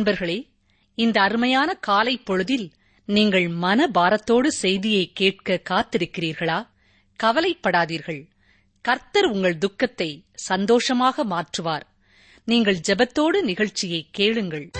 அன்பர்களே இந்த அருமையான காலை பொழுதில் நீங்கள் மன பாரத்தோடு செய்தியை கேட்க காத்திருக்கிறீர்களா? கவலைப்படாதீர்கள். கர்த்தர் உங்கள் துக்கத்தை சந்தோஷமாக மாற்றுவார். நீங்கள் ஜெபத்தோடு நிகழ்ச்சியை கேளுங்கள்.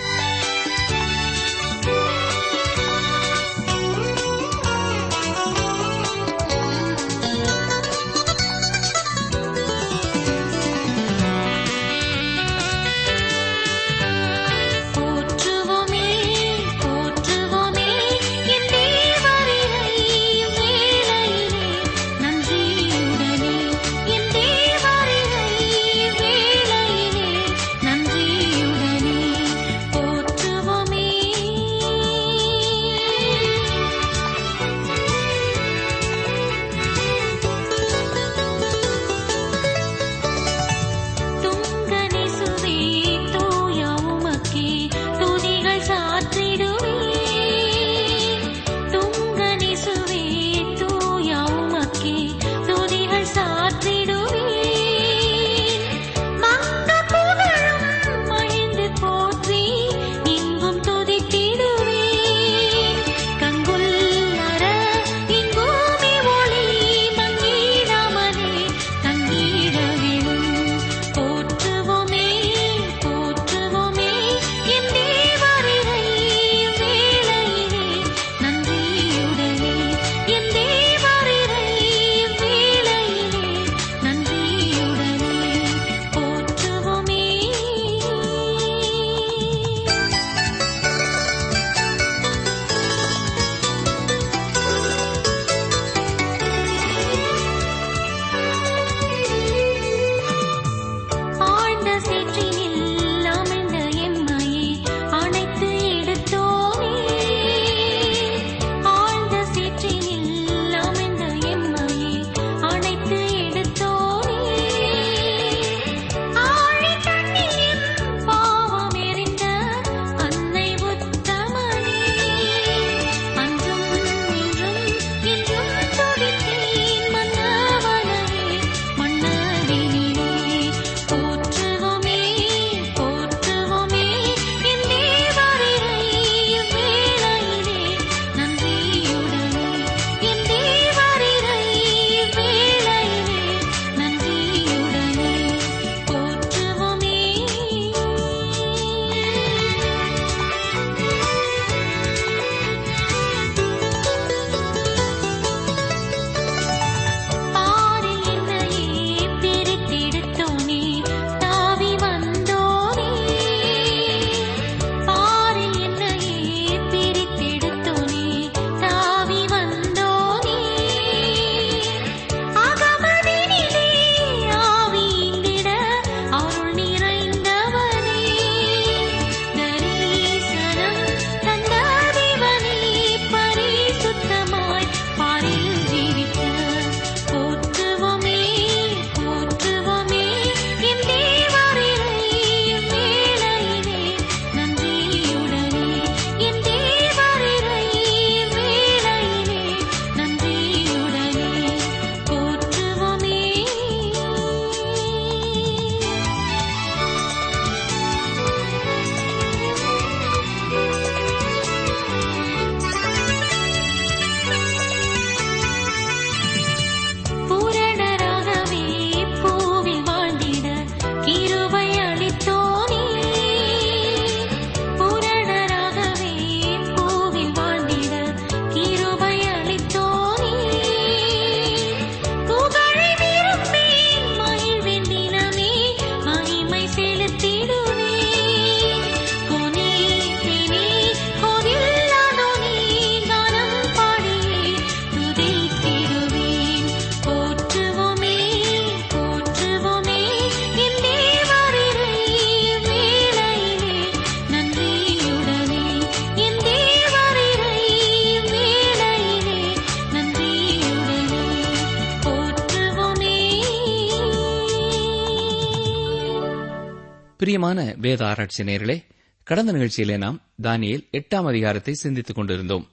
பிரியமான வேத ஆராய்ச்சி நேர்களே கடந்த நிகழ்ச்சியிலே நாம் தானியில் எட்டாம் அதிகாரத்தை சிந்தித்துக் கொண்டிருந்தோம்.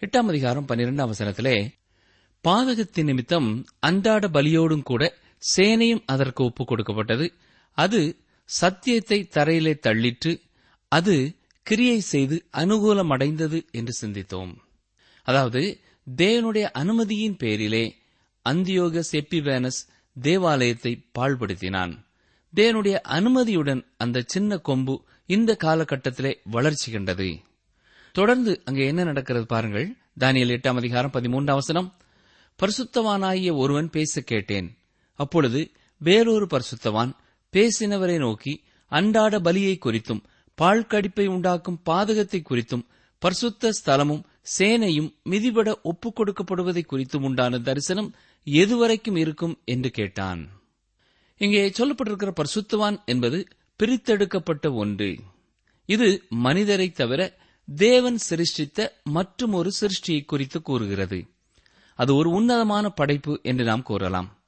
எட்டாம் அதிகாரம் பன்னிரெண்டாம் வசனத்திலே பாதகத்தின் நிமித்தம் அன்றாட பலியோடும் கூட சேனையும் அதற்கு ஒப்புக் கொடுக்கப்பட்டது. அது சத்தியத்தை தரையிலே தள்ளிற்று அது கிரியை செய்து அனுகூலமடைந்தது என்று சிந்தித்தோம். அதாவது தேவனுடைய அனுமதியின் பேரிலே அந்தியோக செப்பிவேனஸ் தேவாலயத்தை பாழ்படுத்தினான். தேவனுடைய அனுமதியுடன் அந்த சின்ன கொம்பு இந்த காலகட்டத்திலே வளர்ச்சி கண்டது தொடர்ந்து அங்கே என்ன நடக்கிறது பாருங்கள். தானியல் எட்டாம் அதிகாரம் பதிமூன்றாம் வசனம். பரிசுத்தவானாகிய ஒருவன் பேச கேட்டேன். அப்பொழுது வேறொரு பரிசுத்தவான் பேசினவரை நோக்கி அன்றாட பலியை குறித்தும் பால் கடிப்பை உண்டாக்கும் பாதகத்தை குறித்தும் பரிசுத்த ஸ்தலமும் சேனையும் மிதிபட ஒப்புக் கொடுக்கப்படுவதை குறித்தும் உண்டான தரிசனம் எதுவரைக்கும் இருக்கும் என்று கேட்டான். இங்கே சொல்லப்பட்டிருக்கிற பரிசுத்தவான் என்பது பிரித்தெடுக்கப்பட்ட ஒன்று. இது மனிதரை தவிர தேவன் சிருஷ்டித்த மற்றும் ஒரு சிருஷ்டியை குறித்து கூறுகிறது. அது ஒரு உன்னதமான படைப்பு என்று நாம் கூறலாம்.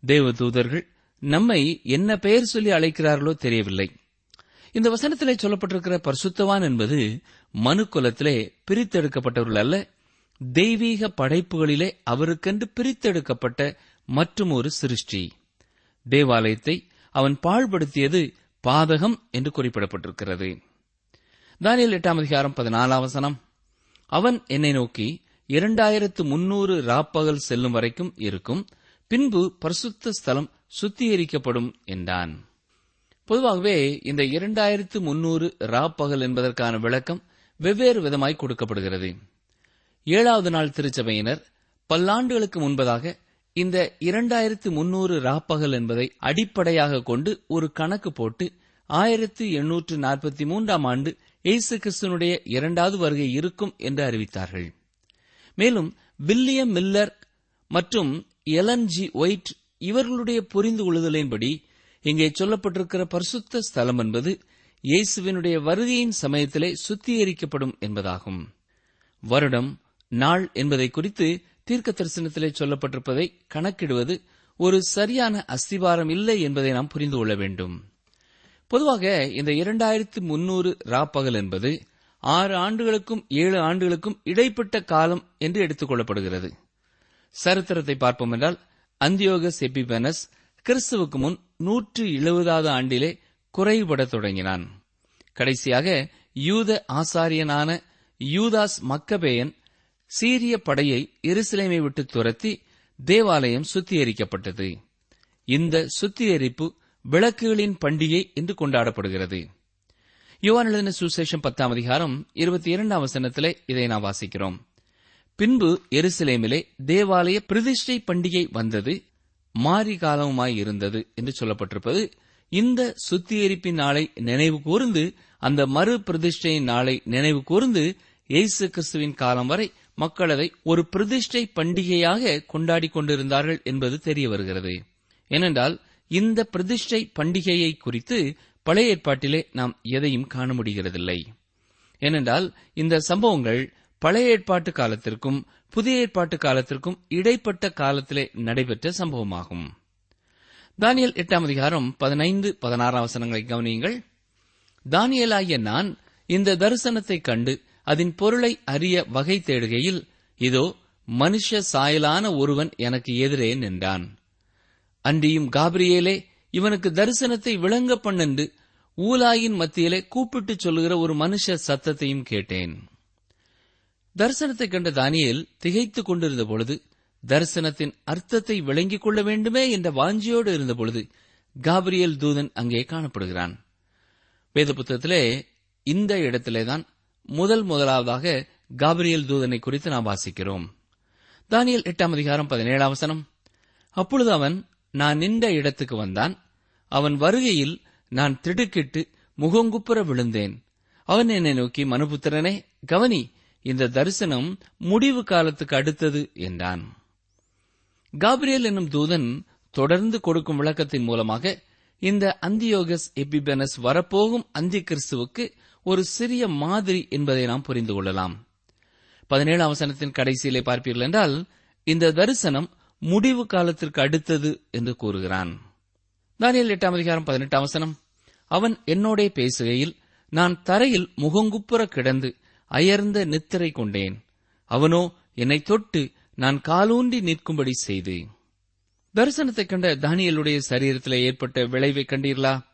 தேவ தூதர்கள் நம்மை என்ன பெயர் சொல்லி அழைக்கிறார்களோ தெரியவில்லை. இந்த வசனத்திலே சொல்லப்பட்டிருக்கிற பரிசுத்தவான் என்பது மனு குலத்திலே பிரித்தெடுக்கப்பட்டவர்கள் அல்ல தெய்வீக படைப்புகளிலே அவருக்கென்று பிரித்தெடுக்கப்பட்ட மற்றும் ஒரு சிருஷ்டி. தேவாலயத்தை அவன் பாழ்படுத்தியது பாதகம் என்று குறிப்பிடப்பட்டிருக்கிறது. தானியல் எட்டாம் அதிகாரம் பதினாலாம் வசனம். அவன் என்னை நோக்கி இரண்டாயிரத்து முன்னூறு ராப்பகல் செல்லும் வரைக்கும் இருக்கும். பின்பு பரிசுத்த ஸ்தலம் சுத்திகரிக்கப்படும் என்றான். பொதுவாகவே இந்த இரண்டாயிரத்து முன்னூறு ராப்பகல் என்பதற்கான விளக்கம் வெவ்வேறு விதமாய் கொடுக்கப்படுகிறது. ஏழாவது நாள் திருச்சபையினர் பல்லாண்டுகளுக்கு முன்பதாக இந்த இரண்டாயிரத்து முன்னூறு ராப்பகல் என்பதை அடிப்படையாக கொண்டு ஒரு கணக்கு போட்டு ஆயிரத்து எண்ணூற்று நாற்பத்தி மூன்றாம் ஆண்டு இயேசு கிறிஸ்துனுடைய இரண்டாவது வருகை இருக்கும் என்று அறிவித்தார்கள். மேலும் வில்லியம் மில்லர் மற்றும் எலன் ஜி ஒயிட் இவர்களுடைய புரிந்து கொள்ளுதலின்படி இங்கே சொல்லப்பட்டிருக்கிற பரிசுத்த ஸ்தலம் என்பது இயேசுவினுடைய வருகையின் சமயத்திலே சுத்திகரிக்கப்படும் என்பதாகும். வருடம் நாள் என்பதை குறித்து தீர்க்க தரிசனத்திலே சொல்லப்பட்டிருப்பதை கணக்கிடுவது ஒரு சரியான அஸ்திவாரம் இல்லை என்பதை நாம் புரிந்து கொள்ள வேண்டும். பொதுவாக இந்த இரண்டாயிரத்து முன்னூறு ராப்பகல் என்பது ஆறு ஆண்டுகளுக்கும் ஏழு ஆண்டுகளுக்கும் இடைப்பட்ட காலம் என்று எடுத்துக் கொள்ளப்படுகிறது. சரித்திரத்தை பார்ப்போம் என்றால் அந்தியோக செபிபெனஸ் கிறிஸ்துவுக்கு முன் நூற்று எழுபதாவது ஆண்டிலே குறைபடத் தொடங்கினான். கடைசியாக யூத ஆசாரியனான யூதாஸ் மக்கபேயன் சீரிய படையை எருசலேமை விட்டு துரத்தி தேவாலயம் சுத்திகரிக்கப்பட்டது. இந்த சுத்திகரிப்பு விளக்குகளின் பண்டிகை என்று கொண்டாடப்படுகிறது. யுவான் எழுதின சுசேஷம் பத்தாம் அதிகாரம் இருபத்தி இரண்டாம் வசனத்திலே இதை நாம் வாசிக்கிறோம். பின்பு எருசலேமிலே தேவாலய பிரதிஷ்டை பண்டிகை வந்தது மாறி காலமுமாய் இருந்தது என்று சொல்லப்பட்டிருப்பது இந்த சுத்திகரிப்பின் நாளை நினைவு கூர்ந்து அந்த மறு பிரதிஷ்டையின் நாளை நினைவு கூர்ந்து இயேசு கிறிஸ்துவின் காலம் வரை மக்கள் அதை ஒரு பிரதிஷ்டை பண்டிகையாக கொண்டாடிக் கொண்டிருந்தார்கள் என்பது தெரிய வருகிறது. ஏனென்றால் இந்த பிரதிஷ்டை பண்டிகையை குறித்து பழைய ஏற்பாட்டிலே நாம் எதையும் காண முடிகிறதில்லை. ஏனென்றால் இந்த சம்பவங்கள் பழைய ஏற்பாட்டு காலத்திற்கும் புதிய ஏற்பாட்டு காலத்திற்கும் இடைப்பட்ட காலத்திலே நடைபெற்ற சம்பவமாகும். தானியல் எட்டாம் அதிகாரம் பதினைந்து பதினாறாம் வசனங்களை கவனியுங்கள். தானியலாகிய நான் இந்த தரிசனத்தை கண்டு அதன் பொருளை அறிய வகை தேடுகையில் இதோ மனுஷ சாயலான ஒருவன் எனக்கு எதிரே நின்றான். அன்றியும் காபிரியேலே இவனுக்கு தரிசனத்தை விளங்க பண்ணென்று ஊலாயின் மத்தியிலே கூப்பிட்டுச் சொல்லுகிற ஒரு மனுஷ சத்தத்தையும் கேட்டேன். தரிசனத்தை கண்ட தானியல் திகைத்துக் கொண்டிருந்த பொழுது தரிசனத்தின் அர்த்தத்தை விளங்கிக் கொள்ள வேண்டுமே என்ற வாஞ்சியோடு இருந்த பொழுது காபிரியல் தூதன் அங்கே காணப்படுகிறான். வேத புத்தகத்திலே இந்த இடத்திலேதான் முதல் முதலாவதாக காபிரியல் தூதனை குறித்து நாம் வாசிக்கிறோம். தானியல் எட்டாம் அதிகாரம் பதினேழாம் வசனம். அப்பொழுது அவன் நான் நின்ற இடத்துக்கு வந்தான். அவன் வருகையில் நான் திடுக்கிட்டு முகங்குப்புற விழுந்தேன். அவன் என்னை நோக்கி மனுபுத்திரனே கவனி இந்த தரிசனம் முடிவு காலத்துக்கு அடுத்தது என்றான். காபிரியல் என்னும் தூதன் தொடர்ந்து கொடுக்கும் விளக்கத்தின் மூலமாக இந்த அந்தியோகஸ் எபிபெனஸ் வரப்போகும் அந்தி கிறிஸ்துவுக்கு ஒரு சிறிய மாதிரி என்பதை நாம் புரிந்து கொள்ளலாம். பதினேழு அவசனத்தின் கடைசியிலே பார்ப்பீர்கள் என்றால் இந்த தரிசனம் முடிவு காலத்திற்கு அடுத்தது என்று கூறுகிறான். தானியல் எட்டாம் அதிகாரம் பதினெட்டாம் வசனம் அவன் என்னோடே பேசுகையில் நான் தரையில் முகங்குப்புற கிடந்து அயர்ந்த நித்திரை கொண்டேன். அவனோ என்னை தொட்டு நான் காலூன்றி நிற்கும்படி செய்து. தரிசனத்தைக் கண்ட தானியலுடைய சரீரத்தில் ஏற்பட்ட விளைவை கண்டீர்களா?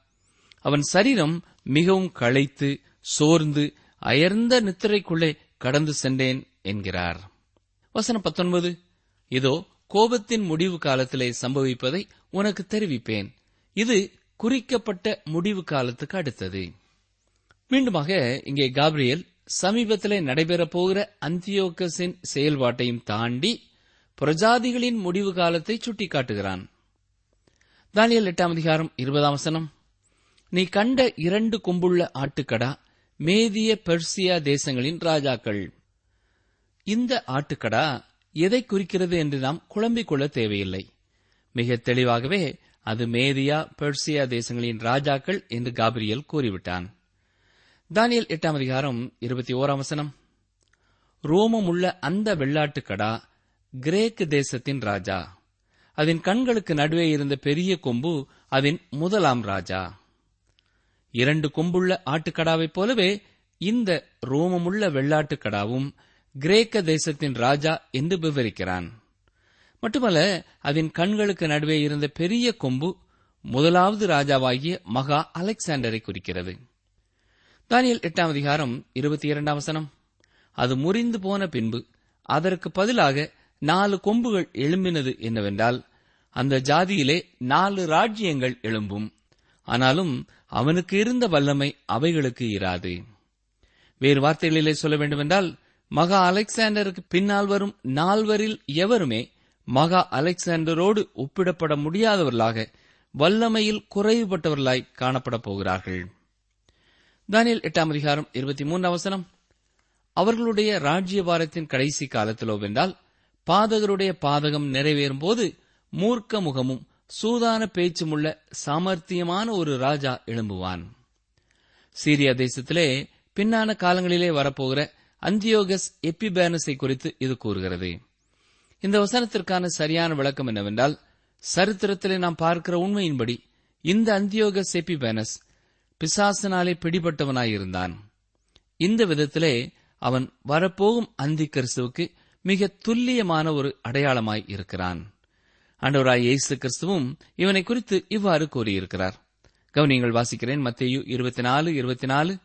அவன் சரீரம் மிகவும் களைத்து சோர்ந்து அயர்ந்த நித்திரைக்குள்ளே கடந்து சென்றேன் என்கிறார். வசனம் பத்தொன்பது. இதோ கோபத்தின் முடிவு காலத்திலே சம்பவிப்பதை உனக்கு தெரிவிப்பேன். இது குறிக்கப்பட்ட முடிவு காலத்துக்கு அடுத்தது. மீண்டுமாக இங்கே காப்ரியல் சமீபத்திலே நடைபெறப் போகிற அந்தியோகஸின் செயல்பாட்டையும் தாண்டி பிரஜாதிகளின் முடிவு காலத்தை சுட்டிக்காட்டுகிறான். தானியல் எட்டாம் அதிகாரம் இருபதாம் வசனம். நீ கண்ட இரண்டு கொம்புள்ள ஆட்டுக்கடா மேதிய பெர்சியா தேசங்களின் ராஜாக்கள். இந்த ஆட்டுக்கடா எதை குறிக்கிறது என்று நாம் குழம்பிக் கொள்ள தேவையில்லை. மிக தெளிவாகவே அது மேதியா பெர்சியா தேசங்களின் ராஜாக்கள் என்று காபிரியல் கூறிவிட்டான். தானியல் எட்டாம் அதிகாரம் இருபத்தி ஓராம் வசனம். ரோமம் உள்ள அந்த வெள்ளாட்டுக்கடா கிரேக்கு தேசத்தின் ராஜா. அதன் கண்களுக்கு நடுவே இருந்த பெரிய கொம்பு அதன் முதலாம் ராஜா. இரண்டு கொம்புள்ள ஆட்டுக்கடாவைப் போலவே இந்த ரோமமுள்ள வெள்ளாட்டுக்கடாவும் கிரேக்க தேசத்தின் ராஜா என்று விவரிக்கிறான். மட்டுமல்ல அதன் கண்களுக்கு நடுவே இருந்த பெரிய கொம்பு முதலாவது ராஜாவாகிய மகா அலெக்சாண்டரை குறிக்கிறது. தானியல் எட்டாம் அதிகாரம் இருபத்தி இரண்டாம் வசனம். அது முறிந்து போன பின்பு அதற்கு பதிலாக நாலு கொம்புகள் எழும்பினது என்னவென்றால் அந்த ஜாதியிலே நாலு ராஜ்யங்கள் எழும்பும். ஆனாலும் அவனுக்கு இருந்த வல்லமை அவைகளுக்கு இராது. வேறு வார்த்தைகளிலே சொல்ல வேண்டுமென்றால் மகா அலெக்சாண்டருக்கு பின்னால் வரும் நால்வரில் எவருமே மகா அலெக்சாண்டரோடு ஒப்பிடப்பட முடியாதவர்களாக வல்லமையில் குறைவுபட்டவர்களாய் காணப்பட போகிறார்கள். தானியல் எட்டாம் அதிகாரம் இருபத்தி மூன்று அவசரம் அவர்களுடைய ராஜ்யபாரத்தின் கடைசி காலத்திலோ வென்றால் பாதகருடைய பாதகம் நிறைவேறும் போது மூர்க்க முகமும் சூதான பேச்சுமுள்ள சாமர்த்தியமான ஒரு ராஜா எழும்புவான். சீரியா தேசத்திலே பின்னான காலங்களிலே வரப்போகிற அந்தியோகஸ் எப்பிபேனஸை குறித்து இது கூறுகிறது. இந்த வசனத்திற்கான சரியான விளக்கம் என்னவென்றால் சரித்திரத்திலே நாம் பார்க்கிற உண்மையின்படி இந்த அந்தியோகஸ் எப்பிபேனஸ் பிசாசனாலே பிடிபட்டவனாயிருந்தான். இந்த விதத்திலே அவன் வரப்போகும் அந்தி கிறிஸ்துவுக்கு மிக துல்லியமான ஒரு அடையாளமாய் இருக்கிறான். ஆண்டவராய் இயேசு கிறிஸ்துவும் இவனை குறித்து இவ்வாறு கூறியிருக்கிறார். கவனியங்கள் வாசிக்கிறேன் மத்தேயு இருபத்தி நாலு இருபத்தி நாலு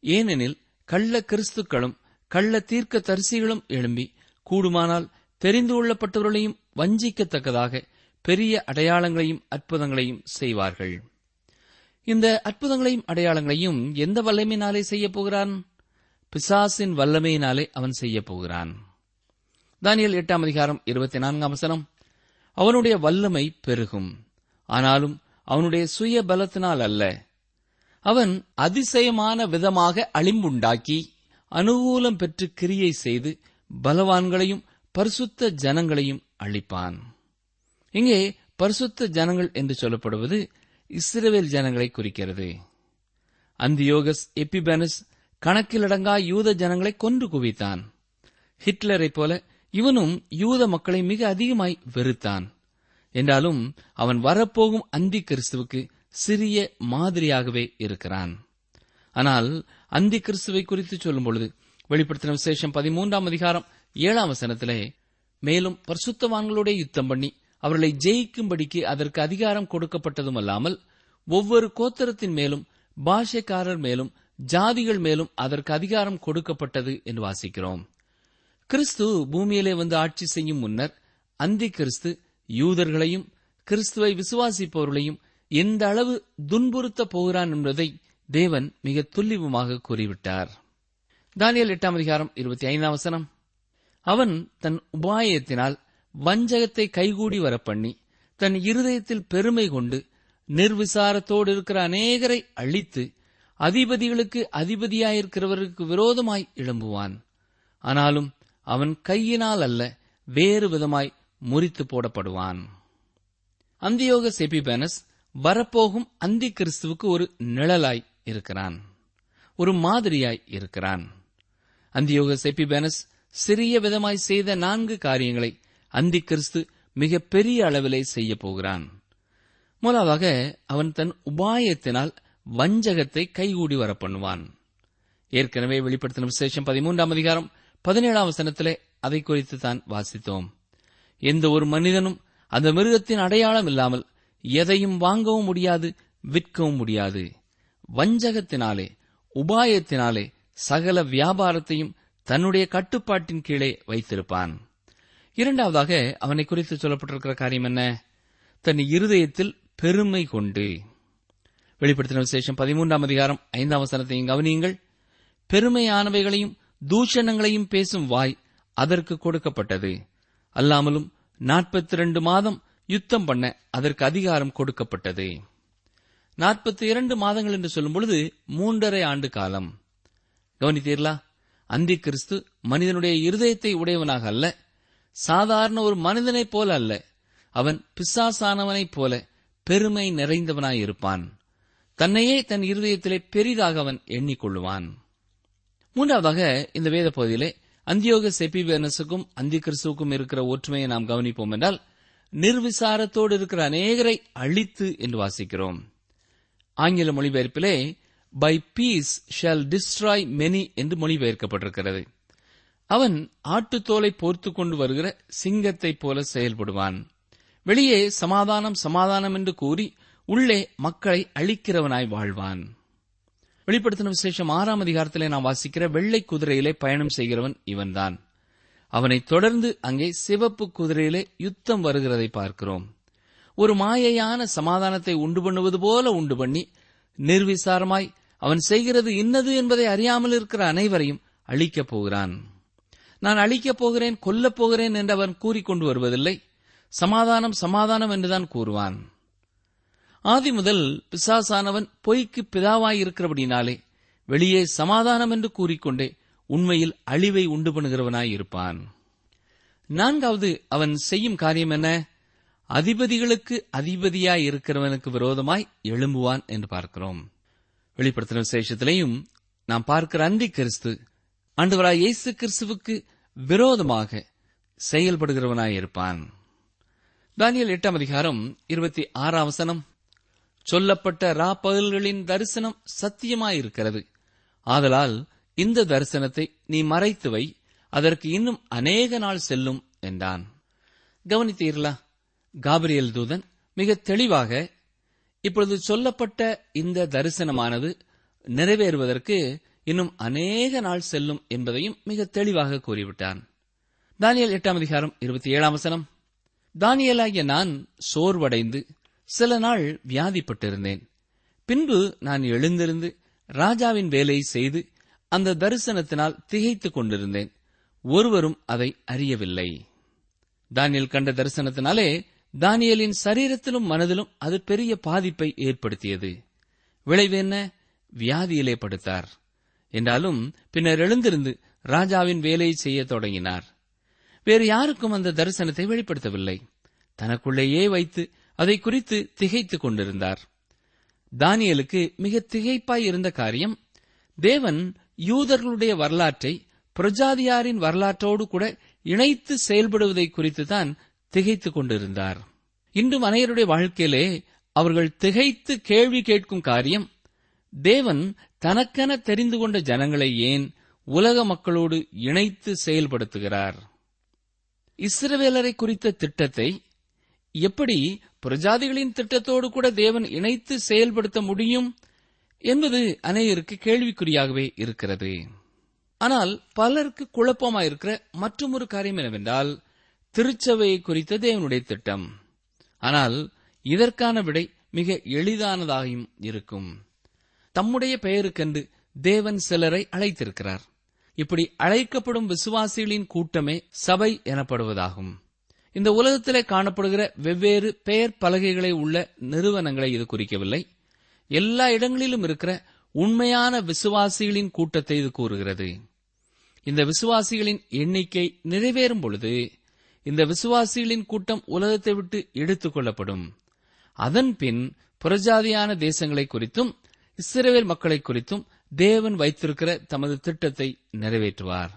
ஏனெனில் கள்ள கிறிஸ்துக்களும் கள்ள தீர்க்க தரிசிகளும் எழும்பி கூடுமானால் தெரிந்து கொள்ளப்பட்டவர்களையும் வஞ்சிக்கத்தக்கதாக பெரிய அடையாளங்களையும் அற்புதங்களையும் செய்வார்கள். இந்த அற்புதங்களையும் அடையாளங்களையும் எந்த வல்லமையினாலே செய்யப் போகிறான்? பிசாசின் வல்லமையினாலே அவன் செய்யப் போகிறான். தானியல் எட்டாம் அதிகாரம் இருபத்தி நான்காம் வசனம். அவனுடைய வல்லமை பெருகும். ஆனாலும் அவனுடைய சுய பலத்தினால் அல்ல. அவன் அதிசயமான விதமாக அழிம்புண்டாக்கி அனுகூலம் பெற்று கிரியை செய்து பலவான்களையும் பரிசுத்த ஜனங்களையும் அழிப்பான். இங்கே பரிசுத்த ஜனங்கள் என்று சொல்லப்படுவது இஸ்ரவேல் ஜனங்களை குறிக்கிறது. அந்தியோகஸ் எப்பிபனஸ் கணக்கிலடங்கா யூத ஜனங்களை கொன்று குவித்தான். ஹிட்லரைப் போல இவனும் யூத மக்களை மிக அதிகமாய் வெறுத்தான். என்றாலும் அவன் வரப்போகும் அந்தி கிறிஸ்துவுக்கு சிறிய மாதிரியாகவே இருக்கிறான். ஆனால் அந்தி கிறிஸ்துவை குறித்து சொல்லும் பொழுது வெளிப்படுத்தின விசேஷம் பதிமூன்றாம் அதிகாரம் ஏழாம் வசனத்திலே மேலும் பரிசுத்தவான்களோட யுத்தம் பண்ணி அவர்களை ஜெயிக்கும்படிக்கு அதற்கு அதிகாரம் கொடுக்கப்பட்டதும் அல்லாமல் ஒவ்வொரு கோத்தரத்தின் மேலும் பாஷைக்காரர் மேலும் ஜாதிகள் மேலும் அதற்கு அதிகாரம் கொடுக்கப்பட்டது என்று வாசிக்கிறோம். கிறிஸ்து பூமியிலே வந்து ஆட்சி செய்யும் முன்னர் அந்தி கிறிஸ்து யூதர்களையும் கிறிஸ்துவை விசுவாசிப்பவர்களையும் எந்த அளவு துன்புறுத்த போகிறான் என்பதை தேவன் மிக துல்லியமாக கூறிவிட்டார். தானியல் எட்டாம் அதிகாரம் இருபத்தி ஐந்தாம் வசனம். அவன் தன் உபாயத்தினால் வஞ்சகத்தை கைகூடி வரப்பண்ணி தன் இருதயத்தில் பெருமை கொண்டு நிர்விசாரத்தோடு இருக்கிற அநேகரை அழித்து அதிபதிகளுக்கு அதிபதியாயிருக்கிறவருக்கு விரோதமாய் எழும்புவான். ஆனாலும் அவன் கையினால் அல்ல வேறு விதமாய் முறித்து போடப்படுவான். அந்தியோக செபிபேனஸ் வரப்போகும் அந்தி கிறிஸ்துவுக்கு ஒரு நிழலாய் இருக்கிறான். ஒரு மாதிரியாய் இருக்கிறான். அந்தியோக செபிபேனஸ் சிறிய விதமாய் செய்த நான்கு காரியங்களை அந்தி கிறிஸ்து மிக பெரிய அளவிலே செய்ய போகிறான். முதலாவாக அவன் தன் உபாயத்தினால் வஞ்சகத்தை கைகூடி வர பண்ணுவான் ஏற்கனவே வெளிப்படுத்தின விசேஷம் பதிமூன்றாம் அதிகாரம் பதினேழாம் வசனத்திலே அதை குறித்து தான் வாசித்தோம். எந்த ஒரு மனிதனும் அந்த மிருகத்தின் அடையாளம் இல்லாமல் எதையும் வாங்கவும் முடியாது விற்கவும் முடியாது. வஞ்சகத்தினாலே உபாயத்தினாலே சகல வியாபாரத்தையும் தன்னுடைய கட்டுப்பாட்டின் கீழே வைத்திருப்பான். இரண்டாவதாக அவனை குறித்து சொல்லப்பட்டிருக்கிற காரியம் என்ன? தன் இருதயத்தில் பெருமை கொண்டு. வெளிப்படுத்தின விசேஷம் பதிமூன்றாம் அதிகாரம் ஐந்தாம் வசனத்தையும் கவனியுங்கள். பெருமையானவைகளையும் தூஷணங்களையும் பேசும் வாய் அதற்கு கொடுக்கப்பட்டது. அல்லாமலும் நாற்பத்தி இரண்டு மாதம் யுத்தம் பண்ண அதற்கு அதிகாரம் கொடுக்கப்பட்டது. நாற்பத்தி இரண்டு மாதங்கள் என்று சொல்லும் பொழுது மூன்றரை ஆண்டு காலம். கவனித்தீர்களா? அந்தி கிறிஸ்து மனிதனுடைய இருதயத்தை உடையவனாக அல்ல சாதாரண ஒரு மனிதனைப் போல அல்ல. அவன் பிசாசானவனைப் போல பெருமை நிறைந்தவனாயிருப்பான். தன்னையே தன் இருதயத்திலே பெரிதாக அவன் எண்ணிக்கொள்ளுவான். மூன்றாவதாக இந்த வேத பகுதியிலே அந்தியோக செப்பிவேர்னஸுக்கும் அந்தி கிறிஸ்துவுக்கும் இருக்கிற ஒற்றுமையை நாம் கவனிப்போம் என்றால் நிர்விசாரத்தோடு இருக்கிற அநேகரை அழித்து என்று வாசிக்கிறோம். ஆங்கில மொழிபெயர்ப்பிலே by peace shall destroy many என்று மொழிபெயர்க்கப்பட்டிருக்கிறது. அவன் ஆட்டுத்தோலை போர்த்து கொண்டு வருகிற சிங்கத்தைப் போல செயல்படுவான். வெளியே சமாதானம் சமாதானம் என்று கூறி உள்ளே மக்களை அழிக்கிறவனாய் வாழ்வான். வெளிப்படுத்தின விசேஷம் ஆறாம் அதிகாரத்திலே நாம் வாசிக்கிற வெள்ளை குதிரையிலே பயணம் செய்கிறவன் இவன்தான். அவனைத் தொடர்ந்து அங்கே சிவப்பு குதிரையிலே யுத்தம் வருகிறதை பார்க்கிறோம். ஒரு மாயையான சமாதானத்தை உண்டு பண்ணுவது போல உண்டு பண்ணி நிர்விசாரமாய் அவன் செய்கிறது இன்னது என்பதை அறியாமல் இருக்கிற அனைவரையும் அழிக்கப் போகிறான். நான் அழிக்கப் போகிறேன் கொல்லப் போகிறேன் என்று அவன் கூறிக்கொண்டு வருவதில்லை. சமாதானம் சமாதானம் என்றுதான் கூறுவான். ஆதி முதல் பிசாசானவன் பொய்க்கு பிதாவாயிருக்கிறபடினாலே வெளியே சமாதானம் என்று கூறிக்கொண்டே உண்மையில் அழிவை உண்டு பண்ணுகிறவனாயிருப்பான். நான்காவது அவன் செய்யும் காரியம் என்ன? அதிபதிகளுக்கு அதிபதியாய் இருக்கிறவனுக்கு விரோதமாய் எழும்புவான் என்று பார்க்கிறோம். வெளிப்படுத்தின விசேஷத்திலேயும் நாம் பார்க்கிற அந்தி கிறிஸ்து ஆண்டவராய் இயேசு கிறிஸ்துவுக்கு விரோதமாக செயல்படுகிறவனாயிருப்பான். தானியல் எட்டாம் அதிகாரம் இருபத்தி ஆறாம் வசனம். சொல்லப்பட்ட ராப்பகல்களின் தரிசனம் சத்தியமாயிருக்கிறது. ஆதலால் இந்த தரிசனத்தை நீ மறைத்து வை அதற்கு இன்னும் அநேக நாள் செல்லும் என்றான். கவனித்தீர்களா? காபிரியல் தூதன் மிக தெளிவாக இப்பொழுது சொல்லப்பட்ட இந்த தரிசனமானது நிறைவேறுவதற்கு இன்னும் அநேக நாள் செல்லும் என்பதையும் மிக தெளிவாக கூறிவிட்டான். தானியல் எட்டாம் அதிகாரம் இருபத்தி ஏழாம் வசனம். தானியலாகிய நான் சோர்வடைந்து சில நாள் வியாதிப்பட்டிருந்தேன். பின்பு நான் எழுந்திருந்து ராஜாவின் வேலையை செய்து அந்த தரிசனத்தினால் திகைத்துக் கொண்டிருந்தேன். ஒருவரும் அதை அறியவில்லை. தானியல் கண்ட தரிசனத்தினாலே தானியலின் சரீரத்திலும் மனதிலும் அது பெரிய பாதிப்பை ஏற்படுத்தியது. விளைவு என்ன? வியாதியிலே படுத்தார். என்றாலும் பின்னர் எழுந்திருந்து ராஜாவின் வேலையை செய்ய தொடங்கினார். வேறு யாருக்கும் அந்த தரிசனத்தை வெளிப்படுத்தவில்லை. தனக்குள்ளேயே வைத்து அதை குறித்து திகைத்துக் கொண்டிருந்தார். தானியலுக்கு மிக திகைப்பாய் இருந்த காரியம் தேவன் யூதர்களுடைய வரலாற்றை பிரஜாதியாரின் வரலாற்றோடு கூட இணைத்து செயல்படுவதை குறித்து தான் திகைத்துக் கொண்டிருந்தார். இன்றும் அனைவருடைய வாழ்க்கையிலே அவர்கள் திகைத்து கேள்வி கேட்கும் காரியம் தேவன் தனக்கென தெரிந்து கொண்ட ஜனங்களை ஏன் உலக மக்களோடு இணைத்து செயல்படுத்துகிறார். இஸ்ரவேலரை குறித்த திட்டத்தை எப்படி பிரஜாதிகளின் திட்டத்தோடு கூட தேவன் இணைத்து செயல்படுத்த முடியும் என்பது அநேகருக்கு கேள்விக்குறியாகவே இருக்கிறது. ஆனால் பலருக்கு குழப்பமாயிருக்கிற மற்றொரு காரியம் என்னவென்றால் திருச்சபையை குறித்த தேவனுடைய திட்டம். ஆனால் இதற்கான விடை மிக எளிதானதாகவும் இருக்கும். தம்முடைய பெயருக்கென்று தேவன் சிலரை அழைத்திருக்கிறார். இப்படி அழைக்கப்படும் விசுவாசிகளின் கூட்டமே சபை எனப்படுவதாகும். இந்த உலகத்திலே காணப்படுகிற வெவ்வேறு பெயர் பலகைகளை உள்ள நிறுவனங்களை இது குறிக்கவில்லை. எல்லா இடங்களிலும் இருக்கிற உண்மையான விசுவாசிகளின் கூட்டத்தை இது கூறுகிறது. இந்த விசுவாசிகளின் எண்ணிக்கை நிறைவேறும் பொழுது இந்த விசுவாசிகளின் கூட்டம் உலகத்தை விட்டு எடுத்துக் கொள்ளப்படும். அதன் பின் புறஜாதியான தேசங்களை குறித்தும் இஸ்ரேல் மக்களை குறித்தும் தேவன் வைத்திருக்கிற தமது திட்டத்தை நிறைவேற்றுவார்.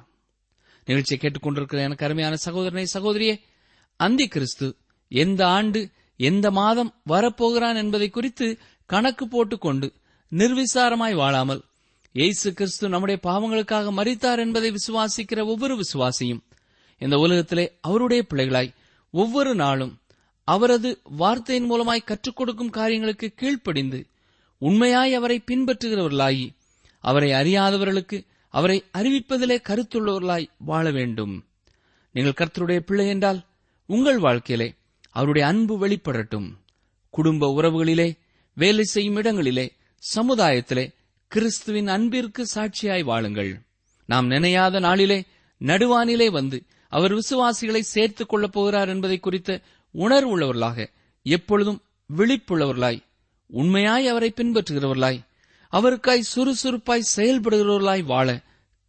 நிகழ்ச்சியை கேட்டுக்கொண்டிருக்கிற எனக்கு அருமையான சகோதரனை சகோதரியே அந்தி கிறிஸ்து எந்த ஆண்டு எந்த மாதம் வரப்போகிறான் என்பதை குறித்து கணக்கு போட்டுக்கொண்டு நிர்விசாரமாய் வாழாமல் இயேசு கிறிஸ்து நம்முடைய பாவங்களுக்காக மறித்தார் என்பதை விசுவாசிக்கிற ஒவ்வொரு விசுவாசியும் இந்த உலகத்திலே அவருடைய பிள்ளைகளாய் ஒவ்வொரு நாளும் அவரது வார்த்தையின் மூலமாய் கற்றுக் கொடுக்கும் காரியங்களுக்கு கீழ்ப்படிந்து உண்மையாய் அவரை பின்பற்றுகிறவர்களாயி அவரை அறியாதவர்களுக்கு அவரை அறிவிப்பதிலே கருத்துள்ளவர்களாய் வாழ வேண்டும். நீங்கள் கர்த்தருடைய பிள்ளை என்றால் உங்கள் வாழ்க்கையிலே அவருடைய அன்பு வெளிப்படட்டும். குடும்ப உறவுகளிலே வேலை செய்யும் இடங்களிலே சமுதாயத்திலே கிறிஸ்துவின் அன்பிற்கு சாட்சியாய் வாழுங்கள். நாம் நினையாத நாளிலே நடுவானிலே வந்து அவர் விசுவாசிகளை சேர்த்துக் கொள்ளப் போகிறார் என்பதை குறித்த உணர்வுள்ளவர்களாக எப்பொழுதும் விழிப்புள்ளவர்களாய் உண்மையாய் அவரை பின்பற்றுகிறவர்களாய் அவருக்காய் சுறுசுறுப்பாய் செயல்படுகிறவர்களாய் வாழ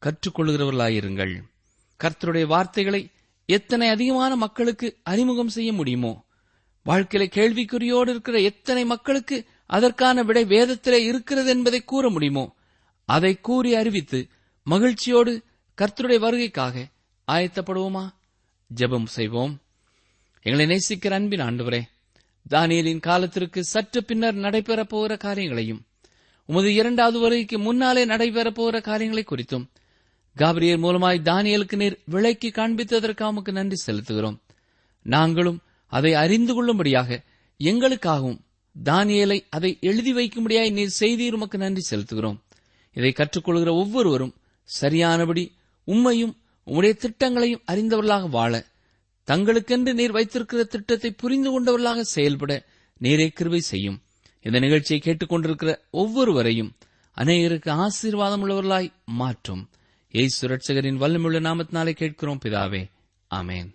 கற்றுக்கொள்கிறவர்களாயிருங்கள். கர்த்தருடைய வார்த்தைகளை எத்தனை அதிகமான மக்களுக்கு அறிமுகம் செய்ய முடியுமோ? வாழ்க்கையில கேள்விக்குறியோடு இருக்கிற எத்தனை மக்களுக்கு அதற்கான விடை வேதத்திலே இருக்கிறது என்பதை கூற முடியுமோ? அதை கூறி அறிவித்து மகிழ்ச்சியோடு கர்த்தருடைய வருகைக்காக ஆயத்தப்படுவோமா? ஜெபம் செய்வோம். எங்களை நேசிக்கிற அன்பின் ஆண்டவரே தானியலின் காலத்திற்கு சற்று பின்னர் நடைபெறப் போகிற காரியங்களையும் உமது இரண்டாவது வருகைக்கு முன்னாலே நடைபெறப் போகிற காரியங்களை குறித்தும் காபிரியர் மூலமாய் தானியலுக்கு நீர் விலைக்கு காண்பித்ததற்கு உமக்கு நன்றி செலுத்துகிறோம். நாங்களும் அதை அறிந்து கொள்ளும்படியாக எங்களுக்காகவும் தானியலை அதை எழுதி வைக்கும்படியாய் நீர் செய்தீர் உமக்கு நன்றி செலுத்துகிறோம். இதை கற்றுக்கொள்கிற ஒவ்வொருவரும் சரியானபடி உம்மையும் உம்முடைய திட்டங்களையும் அறிந்தவர்களாக வாழ தங்களுக்கென்று நீர் வைத்திருக்கிற திட்டத்தை புரிந்து கொண்டவர்களாக செயல்பட நீரே கிருவை செய்யும். இந்த நிகழ்ச்சியை கேட்டுக்கொண்டிருக்கிற ஒவ்வொருவரையும் அநேகருக்கு ஆசீர்வாதம் உள்ளவர்களாய் மாற்றும். ஏசு ரட்சகரின் வல்லமுள்ள நாமத்தினாலே கேட்கிறோம் பிதாவே. ஆமேன்.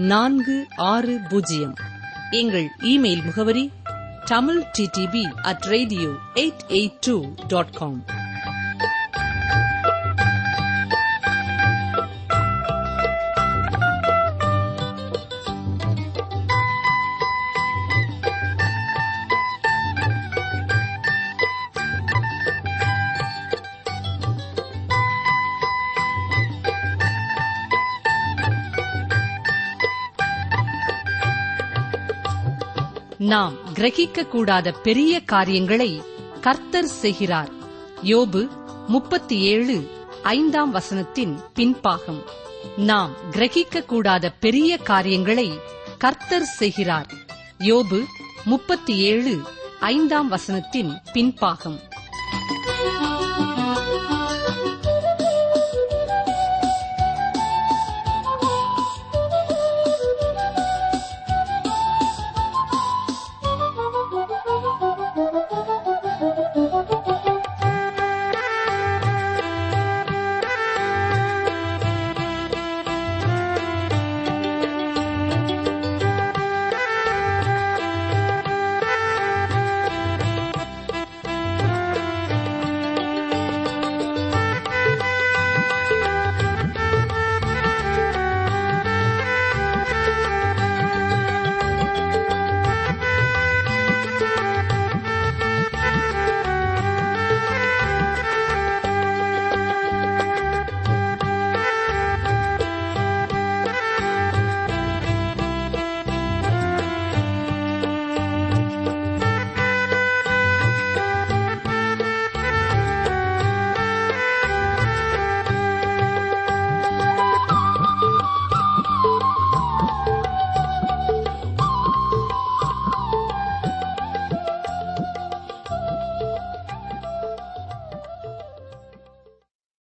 நான்கு ஆறு பூஜ்ஜியம். எங்கள் இமெயில் முகவரி Tamil DTP at radio eight eight two dot com. நாம் கிரகிக்க கூடாத பெரிய காரியங்களை கர்த்தர் செய்கிறார். யோபு முப்பத்தி ஏழு ஐந்தாம் வசனத்தின் பின்பாகம். நாம் கிரகிக்க கூடாத பெரிய காரியங்களை கர்த்தர் செய்கிறார். யோபு முப்பத்தி ஏழு ஐந்தாம் வசனத்தின் பின்பாகம்.